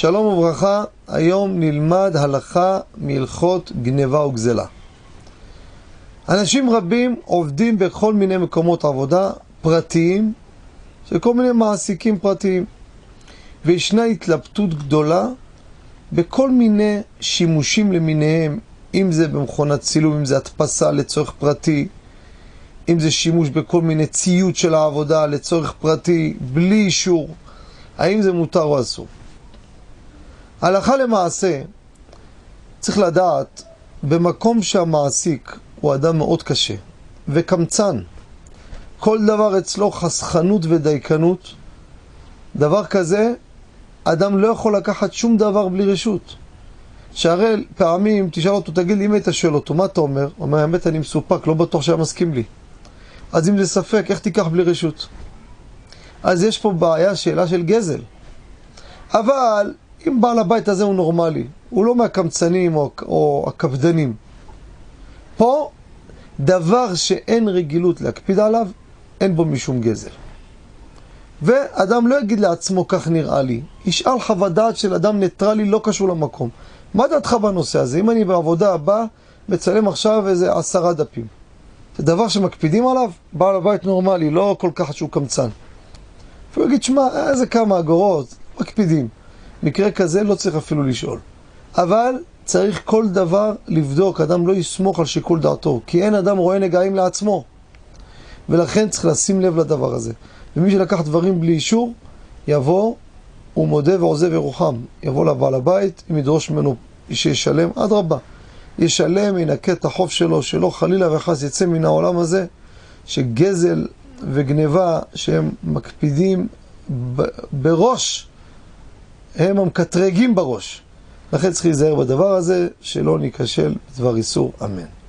שלום וברכה, היום נלמד הלכה מהלכות גניבה וגזלה. אנשים רבים עובדים בכל מיני מקומות עבודה פרטיים של כל מיני מעסיקים פרטיים וישנה התלבטות גדולה בכל מיני שימושים למיניהם, אם זה במכונת צילום, אם זה הדפסה לצורך פרטי, אם זה שימוש בכל מיני ציוד של העבודה לצורך פרטי, בלי אישור, האם זה מותר או אסור. הלכה למעשה, צריך לדעת, במקום שהמעסיק הוא אדם מאוד קשה וקמצן, כל דבר אצלו חסכנות ודייקנות, דבר כזה, אדם לא יכול לקחת שום דבר בלי רשות. שהרי פעמים תשאל אותו, תגיד לי, אם היית שואל אותו, מה אתה אומר? הוא אומר, האמת, אני מסופק, לא בטוח שהיה מסכים לי. אז אם זה ספק, איך תיקח בלי רשות? אז יש פה בעיה, שאלה של גזל. אבל אם בעל הבית הזה הוא נורמלי, הוא לא מהקמצנים או, או הקפדנים. פה, דבר שאין רגילות להקפיד עליו, אין בו משום גזל. ואדם לא יגיד לעצמו, כך נראה לי. ישאל חוות דעת של אדם ניטרלי, לא קשור למקום. מה דעתך בנושא הזה? אם אני בעבודה הבאה, מצלם עכשיו איזה עשרה דפים. זה דבר שמקפידים עליו? בעל הבית נורמלי, לא כל כך שהוא קמצן. והוא יגיד, שמע, איזה כמה אגורות, מקפידים. מקרה כזה לא צריך אפילו לשאול. אבל צריך כל דבר לבדוק, אדם לא יסמוך על שיקול דעתו, כי אין אדם רואה נגעים לעצמו. ולכן צריך לשים לב לדבר הזה. ומי שלקח דברים בלי אישור, יבוא, הוא מודה ועוזב ירוחם. יבוא לבעל הבית, אם ידרוש ממנו שישלם, אדרבה. ישלם, ינקה את החוב שלו, שלא חלילה וחס יצא מן העולם הזה, שגזל וגניבה שהם מקפידים בראש הם המקטרגים בראש. לכן צריך להיזהר בדבר הזה, שלא ניכשל בדבר איסור, אמן.